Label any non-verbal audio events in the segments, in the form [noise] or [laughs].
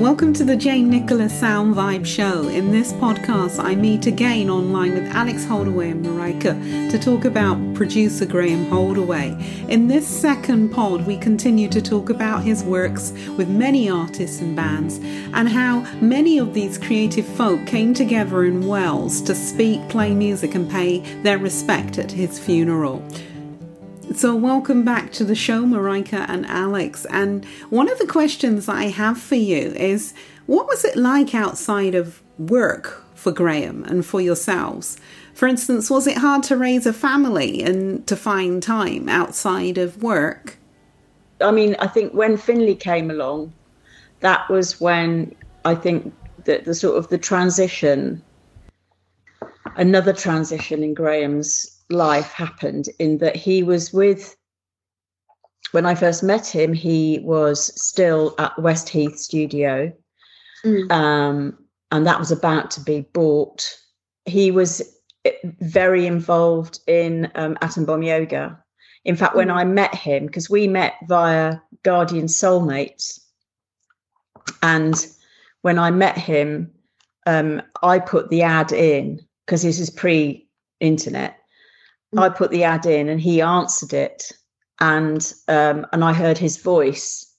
Welcome to the Jane Nicola's Sound Vibe Show. In this podcast, I meet again online with Alex Holdaway and Marijke to talk about producer Graeme Holdaway. In this second pod, we continue to talk about his works with many artists and bands and how many of these creative folk came together in Wells to speak, play music, and pay their respect at his funeral. So, welcome back to the show, Marijke and Alex. And one of the questions I have for you is what was it like outside of work for Graeme and for yourselves? For instance, was it hard to raise a family and to find time outside of work? I mean, I think when Finlay came along, that was when I think that the sort of the transition, another transition in Graeme's life happened in that he was with when I first met him, he was still at West Heath studio. Mm. Um, and that was about to be bought. He was eh, very involved in um, atom bomb yoga. In fact, mm. when I met him, because we met via Guardian Soulmates, and when I met him, um, I put the ad in because this is pre internet. I put the ad in and he answered it, and um, and I heard his voice,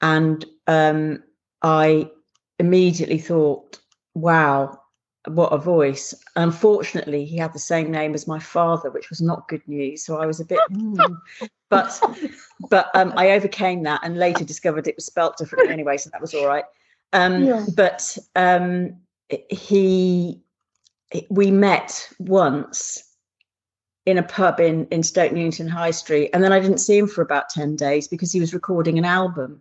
and um, I immediately thought, "Wow, what a voice!" Unfortunately, he had the same name as my father, which was not good news. So I was a bit, mm. but but um, I overcame that and later discovered it was spelt differently anyway, so that was all right. Um, yeah. But um, he, we met once in a pub in, in Stoke Newington High Street. And then I didn't see him for about 10 days because he was recording an album.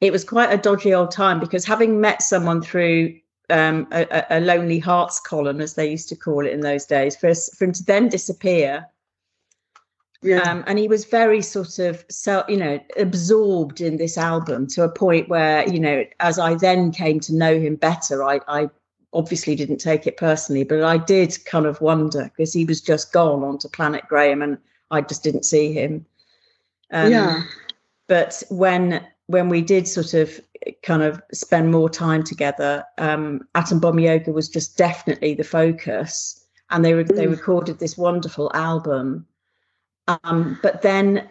It was quite a dodgy old time because having met someone through um, a, a, Lonely Hearts column, as they used to call it in those days, for, for him to then disappear. Yeah. Um, and he was very sort of so you know absorbed in this album to a point where you know as I then came to know him better, I, I obviously didn't take it personally, but I did kind of wonder because he was just gone onto Planet Graeme and I just didn't see him. Um, yeah. But when when we did sort of kind of spend more time together, um, Atom Bomb Yoga was just definitely the focus, and they re- they mm. recorded this wonderful album. Um, but then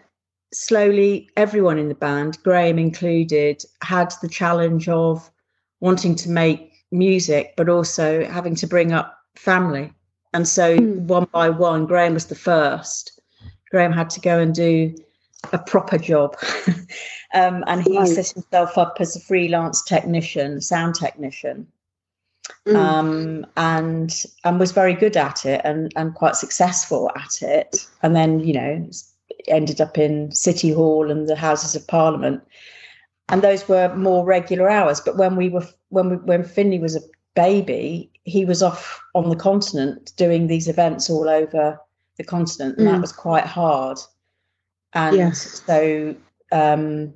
slowly, everyone in the band, Graeme included, had the challenge of wanting to make music, but also having to bring up family. And so mm. one by one, Graeme was the first. Graeme had to go and do a proper job. [laughs] um, and he right. set himself up as a freelance technician, sound technician. Mm. Um, and and was very good at it and and quite successful at it. And then, you know, ended up in City Hall and the Houses of Parliament and those were more regular hours. But when we were when we, when Finlay was a baby, he was off on the continent doing these events all over the continent, and mm. that was quite hard. And yes. so um,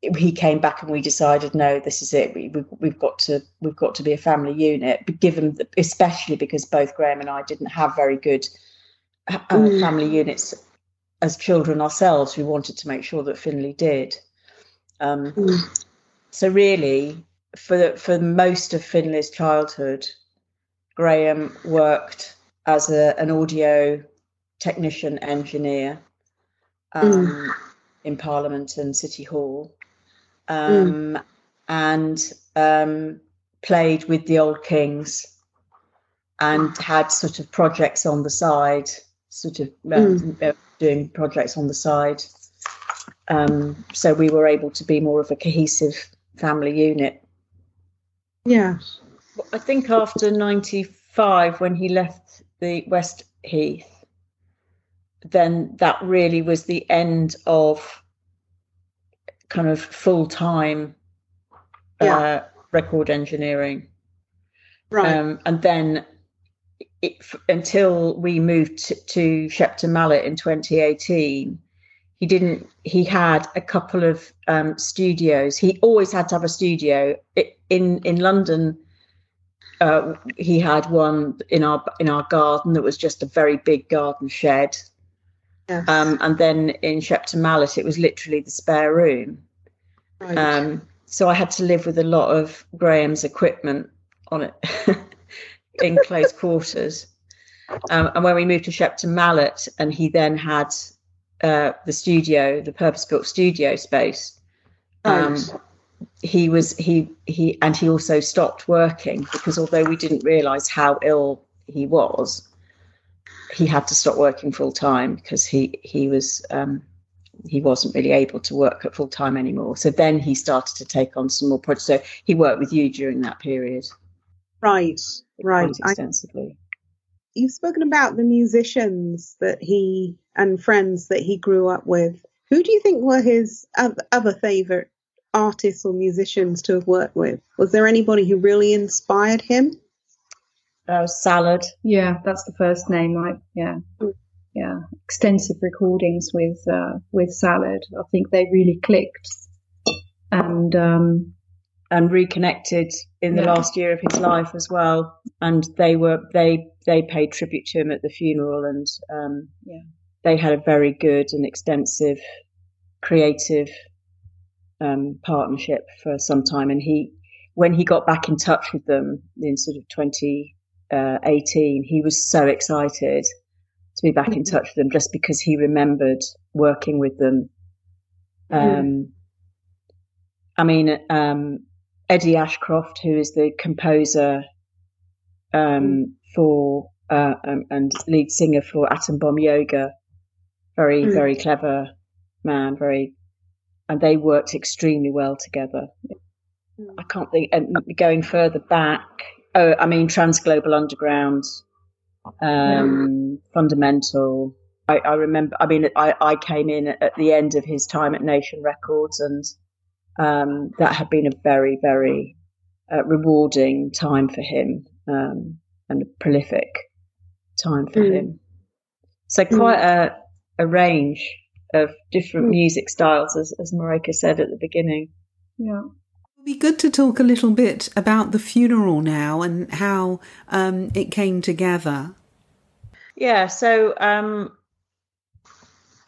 he came back, and we decided, no, this is it. We, we, we've got to we've got to be a family unit. Given, especially because both Graeme and I didn't have very good uh, mm. family units as children ourselves, we wanted to make sure that Finlay did. Um, mm. So really, for the, for most of Finlay's childhood, Graeme worked as a, an audio technician engineer um, mm. in Parliament and City Hall, um, mm. and um, played with the Old Kings, and had sort of projects on the side, sort of mm. doing projects on the side. Um, so we were able to be more of a cohesive family unit. Yeah. I think after 95, when he left the West Heath, then that really was the end of kind of full time yeah. uh, record engineering. Right. Um, and then it, until we moved to, to Shepton Mallet in 2018, he didn't he had a couple of um, studios he always had to have a studio in in london uh, he had one in our in our garden that was just a very big garden shed yes. um, and then in shepton mallet it was literally the spare room right. um, so I had to live with a lot of Graeme's equipment on it [laughs] in close quarters. [laughs] Um, and when we moved to Shepton Mallet, and he then had uh, the studio, the purpose-built studio space. Um, he was he he and he also stopped working because although we didn't realize how ill he was he had to stop working full time because he he was um, he wasn't really able to work at full time anymore. So then he started to take on some more projects. So he worked with you during that period. Right right. Extensively you've spoken about the musicians that he and friends that he grew up with who do you think were his other favorite artists or musicians to have worked with? Was there anybody who really inspired him? Uh, Salad. Yeah, that's the first name. Like, yeah, mm. yeah, extensive recordings with uh, with Salad. I think they really clicked, and um, and reconnected in the yeah. last year of his life as well. And they were they they paid tribute to him at the funeral, and um, yeah, they had a very good and extensive creative um, partnership for some time. And he, when he got back in touch with them in sort of 2018, he was so excited to be back mm-hmm. in touch with them just because he remembered working with them. Mm-hmm. Um, I mean, um, Eddie Ashcroft, who is the composer um, mm-hmm. for uh, um, and lead singer for Atom Bomb Yoga, very mm. very clever man, very and they worked extremely well together. Mm. I can't think, and going further back, oh, I mean, Transglobal Underground, um, Fundamental. I, I, remember, I mean, I, I came in at the end of his time at Nation Records, and um, that had been a very, very uh, rewarding time for him um, and a prolific time for mm. him. So, quite mm. a, a range of different mm. music styles, as, as Marijke said at the beginning. Yeah. It'd be good to talk a little bit about the funeral now and how um, it came together. Yeah, so um,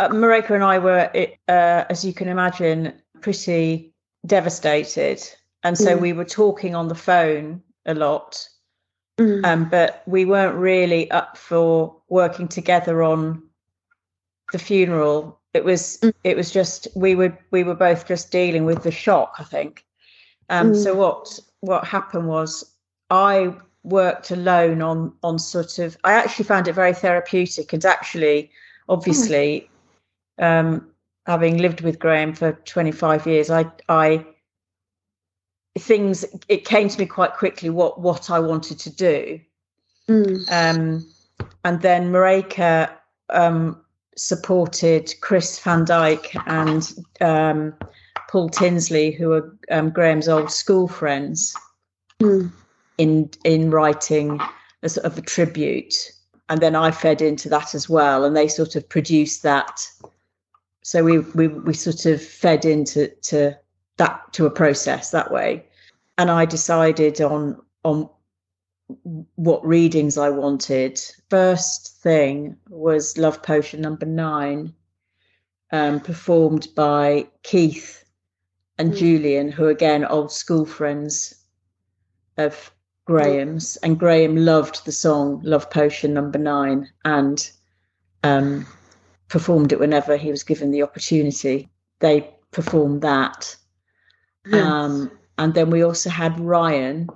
uh, Marijke and I were, uh, as you can imagine, pretty devastated. And so mm. we were talking on the phone a lot, mm. um, but we weren't really up for working together on the funeral it was mm. it was just we were we were both just dealing with the shock i think um mm. so what what happened was i worked alone on on sort of i actually found it very therapeutic and actually obviously mm. um having lived with Graeme for 25 years i i things it came to me quite quickly what what i wanted to do mm. um and then Marijke um supported Chris Van Dyke and um, Paul Tinsley, who are um, Graeme's old school friends, mm. in in writing a sort of a tribute. And then I fed into that as well, and they sort of produced that. So we we we sort of fed into to that to a process that way, and I decided on on what readings I wanted. First thing was Love Potion number nine, um, performed by Keith and mm. Julian, who again old school friends of Graeme's, and Graeme loved the song Love Potion number nine and um, performed it whenever he was given the opportunity. They performed that. Um, and then we also had Ryan,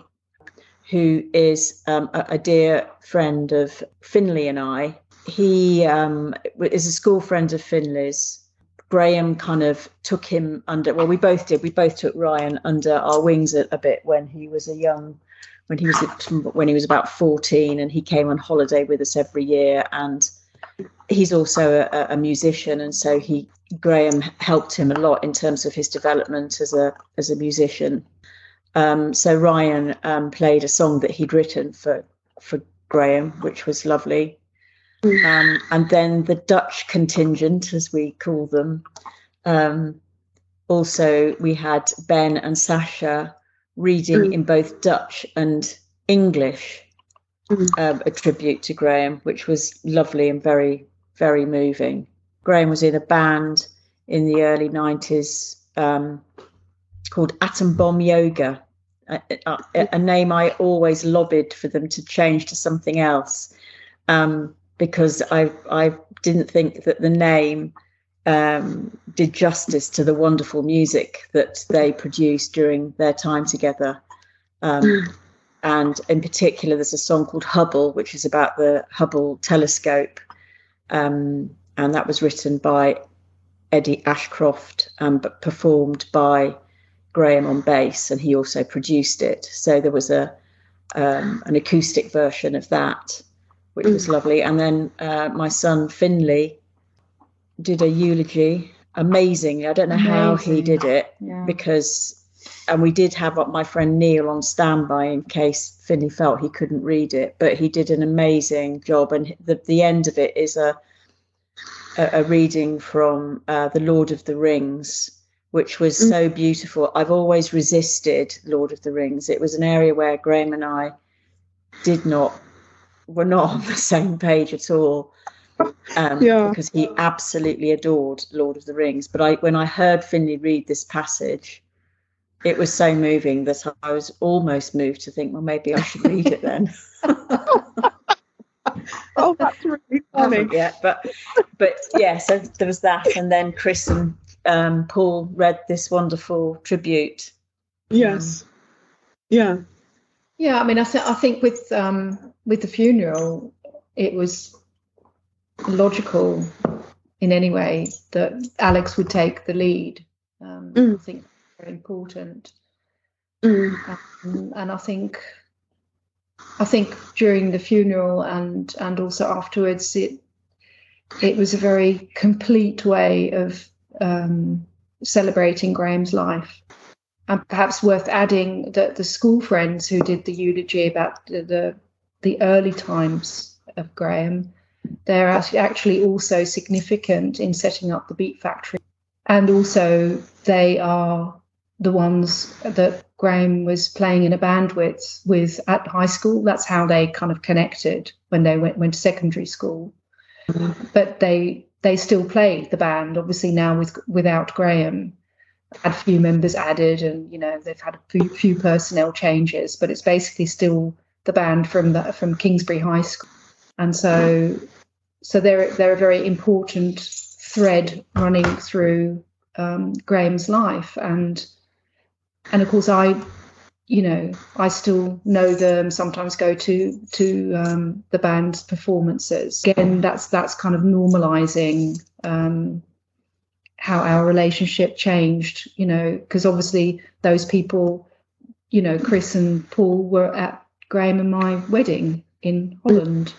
who is um, a, a, dear friend of Finlay and I. He um, is a school friend of Finlay's. Graeme kind of took him under. Well, we both did. We both took Ryan under our wings a, a bit when he was a young, when he was when he was about fourteen, and he came on holiday with us every year. And he's also a, a musician, and so he Graeme helped him a lot in terms of his development as a as a musician. Um, so Ryan um, played a song that he'd written for for Graeme, which was lovely. Um, and then the Dutch contingent, as we call them, um, also we had Ben and Sasha reading mm. in both Dutch and English mm. Um, a tribute to Graeme, which was lovely and very very moving. Graeme was in a band in the early nineties um, called Atom Bomb Yoga, a, a, a, name I always lobbied for them to change to something else um, because I I didn't think that the name um, did justice to the wonderful music that they produced during their time together. Um, mm. And in particular, there's a song called Hubble, which is about the Hubble telescope. Um, and that was written by Eddie Ashcroft, um, but performed by Graeme on bass, and he also produced it. So there was a um, an acoustic version of that, which mm. was lovely. And then uh, my son Finlay did a eulogy amazingly. I don't know Amazing. how he did it yeah. because, and we did have my friend Neil on standby in case Finlay felt he couldn't read it, but he did an amazing job. And the, the end of it is a, a, a reading from uh, The Lord of the Rings, which was mm. so beautiful. I've always resisted Lord of the Rings. It was an area where Graeme and I did not, were not on the same page at all um, yeah. because he absolutely adored Lord of the Rings. But I, when I heard Finlay read this passage, it was so moving that I was almost moved to think, well, maybe I should read it then. [laughs] oh, that's really [laughs] funny. Yeah, but but yeah, so there was that, and then Chris and um, Paul read this wonderful tribute. Yes. Um, yeah. Yeah, I mean, I, th- I think with um, with the funeral, it was logical in any way that Alex would take the lead. Um, mm. I think very important. Mm. Um, and I think I think during the funeral and and also afterwards, it it was a very complete way of um, celebrating Graeme's life. And perhaps worth adding that the school friends who did the eulogy about the, the, the early times of Graeme they're actually also significant in setting up the Beat Factory. And also, they are the ones that Graeme was playing in a band with with at high school. That's how they kind of connected when they went, went to secondary school. Mm-hmm. But they they still play the band, obviously now with without Graeme. Had a few members added, and you know they've had a few, few personnel changes, but it's basically still the band from the from Kingsbury High School. And so so they're they're a very important thread running through um, Graeme's life, and and of course I, you know, I still know them. Sometimes go to to um, the band's performances. Again, that's that's kind of normalizing um, how our relationship changed. You know, because obviously those people, you know, Chris and Paul were at Graeme and my wedding in Holland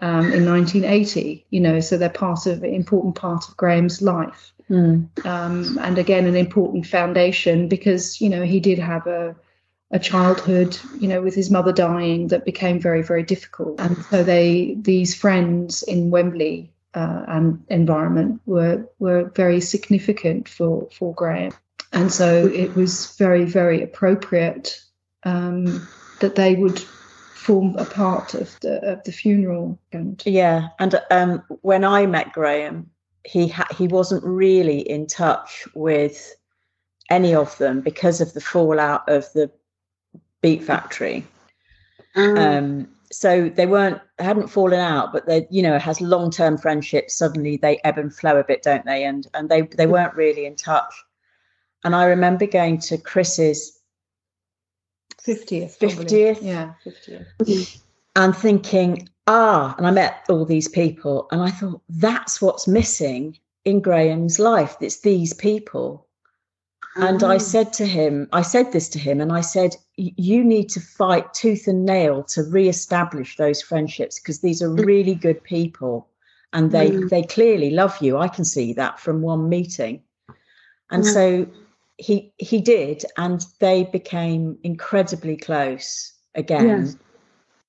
um, in 1980. You know, so they're part of an important part of Graeme's life, mm. um, and again an important foundation because you know he did have a a childhood, you know, with his mother dying that became very very difficult, and so they these friends in Wembley uh, and environment were were very significant for for Graeme, and so it was very very appropriate um, that they would form a part of the of the funeral. And yeah, and um, when I met Graeme, he ha- he wasn't really in touch with any of them because of the fallout of the Beat Factory. Um, um, so they weren't hadn't fallen out, but they you know has long term friendships. Suddenly they ebb and flow a bit, don't they? And and they they weren't really in touch. And I remember going to Chris's 50th. 50th. Yeah, 50th. And thinking, ah, and I met all these people, and I thought, that's what's missing in Graeme's life. It's these people. And I ah. said to him, I said this to him, and I said, you need to fight tooth and nail to re-establish those friendships because these are mm. really good people and they mm. they clearly love you. I can see that from one meeting. And mm. so he he did, and they became incredibly close again. Yes.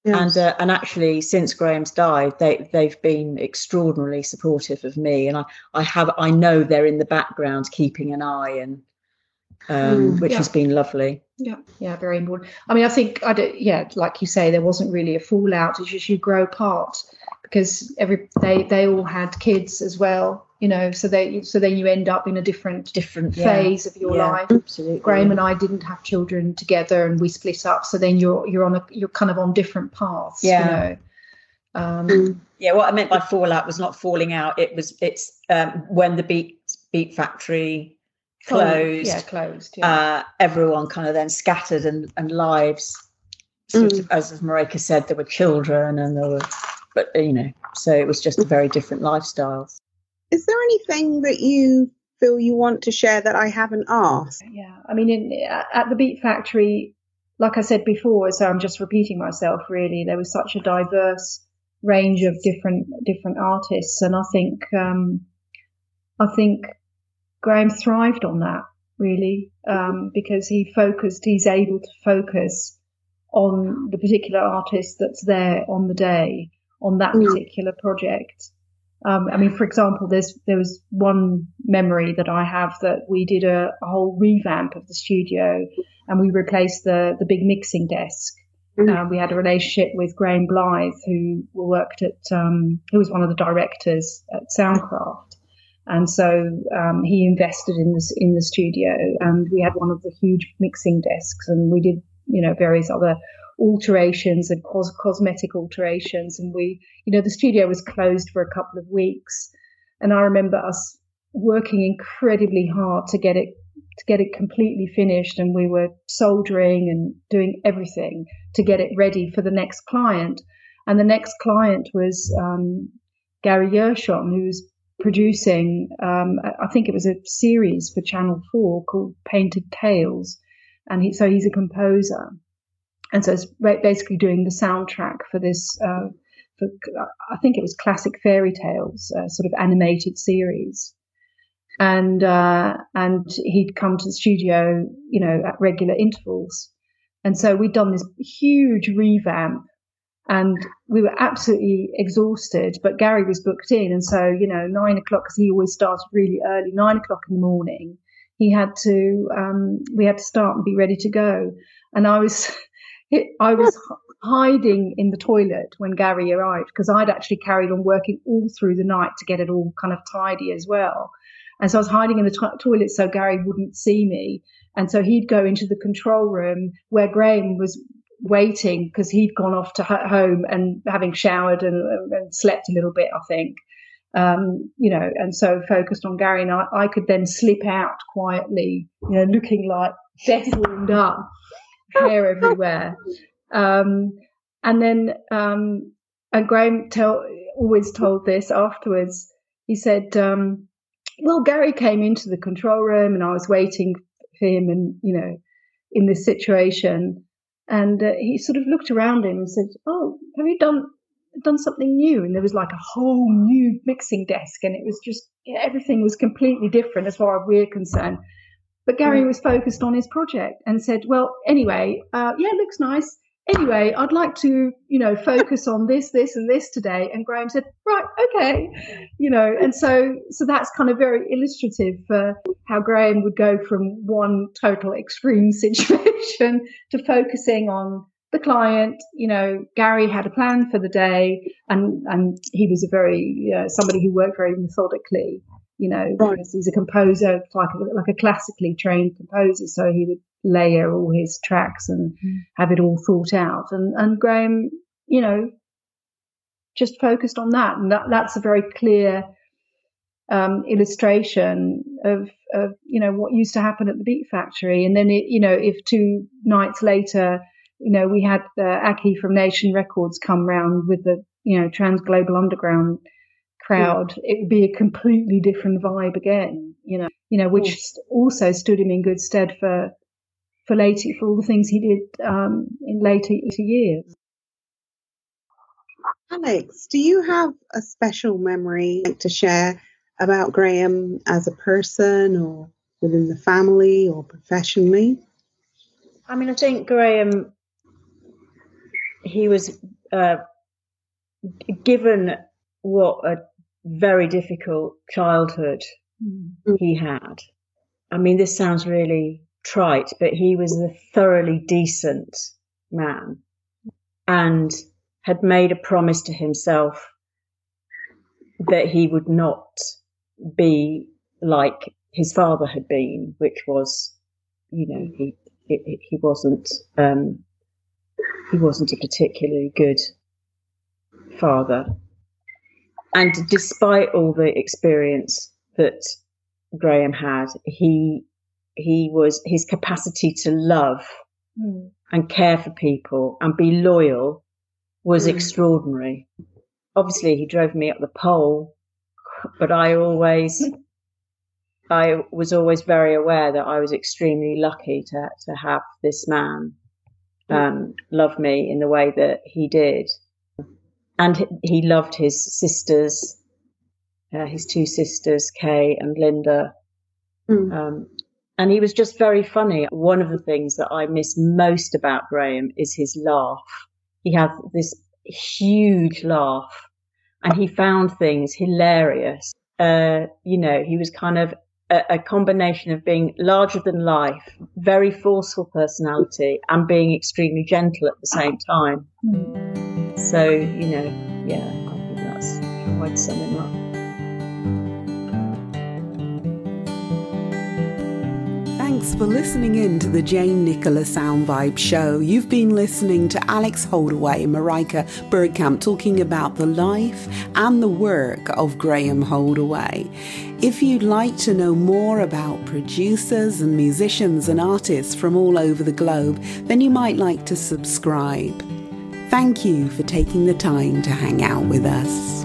Yes. And uh, and actually, since Graeme's died, they they've been extraordinarily supportive of me, and I I have I know they're in the background keeping an eye, and um, mm, which yeah. has been lovely. Yeah, yeah, very important. I mean, I think I do, yeah, like you say, there wasn't really a fallout. It's just you grow apart because every they they all had kids as well, you know so they so then you end up in a different Different phase of your yeah, life Absolutely. Graeme and i didn't have children together and we split up so then you're you're on a you're kind of on different paths Yeah. you know um Mm. Yeah, what I meant by fallout was not falling out. It was it's um, when the beat beat factory closed. yeah closed yeah uh, everyone kind of then scattered and, and lives sort Mm. of as Marijke said there were children and there were but you know so it was just a very different lifestyles Is there anything that you feel you want to share that I haven't asked? Yeah, I mean, in, at the Beat Factory, like I said before, so I'm just repeating myself. Really, there was such a diverse range of different different artists, and I think um, I think Graeme thrived on that really um, because he focused. He's able to focus on the particular artist that's there on the day on that Mm. particular project. Um, I mean, for example, there's there was one memory that I have that we did a, a whole revamp of the studio, and we replaced the the big mixing desk. Mm. Uh, we had a relationship with Graham Blyth, who worked at um, who was one of the directors at Soundcraft, and so um, he invested in this in the studio, and we had one of the huge mixing desks, and we did you know various other alterations and cos- cosmetic alterations. And we, you know, the studio was closed for a couple of weeks. And I remember us working incredibly hard to get it, to get it completely finished. And we were soldering and doing everything to get it ready for the next client. And the next client was, um, Gary Yershon, who was producing, um, I think it was a series for Channel 4 called Painted Tales. And he, so he's a composer and so it's basically doing the soundtrack for this. Uh, for I think it was classic fairy tales, uh, sort of animated series, and uh, and he'd come to the studio, you know, at regular intervals, and so we'd done this huge revamp, and we were absolutely exhausted. But Gary was booked in, and so you know, nine o'clock because he always started really early, nine o'clock in the morning. He had to, um, we had to start and be ready to go, and I was. I was hiding in the toilet when Gary arrived because I'd actually carried on working all through the night to get it all kind of tidy as well. And so I was hiding in the to- toilet so Gary wouldn't see me. And so he'd go into the control room where Graeme was waiting because he'd gone off to ho- home and having showered and, and slept a little bit, I think. Um, you know, and so focused on Gary and I, I could then slip out quietly, you know, looking like death warmed up hair everywhere. Um, and then, um, and Graeme tell, always told this afterwards. He said, um, well, Gary came into the control room and I was waiting for him and, you know, in this situation. And uh, he sort of looked around him and said, oh, have you done, done something new? And there was like a whole new mixing desk and it was just, everything was completely different as far as we're concerned. But Gary was focused on his project and said, "Well, anyway, uh, yeah, it looks nice. Anyway, I'd like to, you know, focus on this, this, and this today." And Graeme said, "Right, okay," you know, and so so that's kind of very illustrative for how Graeme would go from one total extreme [laughs] situation to focusing on the client. You know, Gary had a plan for the day, and and he was a very uh, somebody who worked very methodically you know, Right. he's a composer, like a, like a classically trained composer. So he would layer all his tracks and have it all thought out. And, and Graeme, you know, just focused on that. And that, that's a very clear, um, illustration of, of, you know, what used to happen at the Beat Factory. And then it, you know, if two nights later, you know, we had uh, Aki from Nation Records come round with the, you know, Trans Global Underground crowd, it would be a completely different vibe again, you know, you know, which st- also stood him in good stead for, for later, for all the things he did, um, in later, later years. Alex, do you have a special memory to share about Graeme as a person or within the family or professionally? I mean, I think Graeme, he was uh, given what a very difficult childhood he had. I mean, this sounds really trite, but he was a thoroughly decent man and had made a promise to himself that he would not be like his father had been, which was, you know, he he, he wasn't um, he wasn't a particularly good father. And despite all the experience that Graeme had, he he was his capacity to love mm. and care for people and be loyal was mm. extraordinary. Obviously, he drove me up the pole, but I always [laughs] I was always very aware that I was extremely lucky to to have this man um, love me in the way that he did, and he loved his sisters, uh, his two sisters, Kay and Linda, mm. um, and he was just very funny. One of the things that I miss most about Graeme is his laugh. He had this huge laugh, and he found things hilarious. Uh, you know, he was kind of a, a, combination of being larger than life, very forceful personality, and being extremely gentle at the same time. Mm. So, you know, yeah, I think that's quite sum him up. Thanks for listening in to the Jane Nicola Sound Vibe Show. You've been listening to Alex Holdaway and Marijke Bergkamp talking about the life and the work of Graeme Holdaway. If you'd like to know more about producers and musicians and artists from all over the globe, then you might like to subscribe. Thank you for taking the time to hang out with us.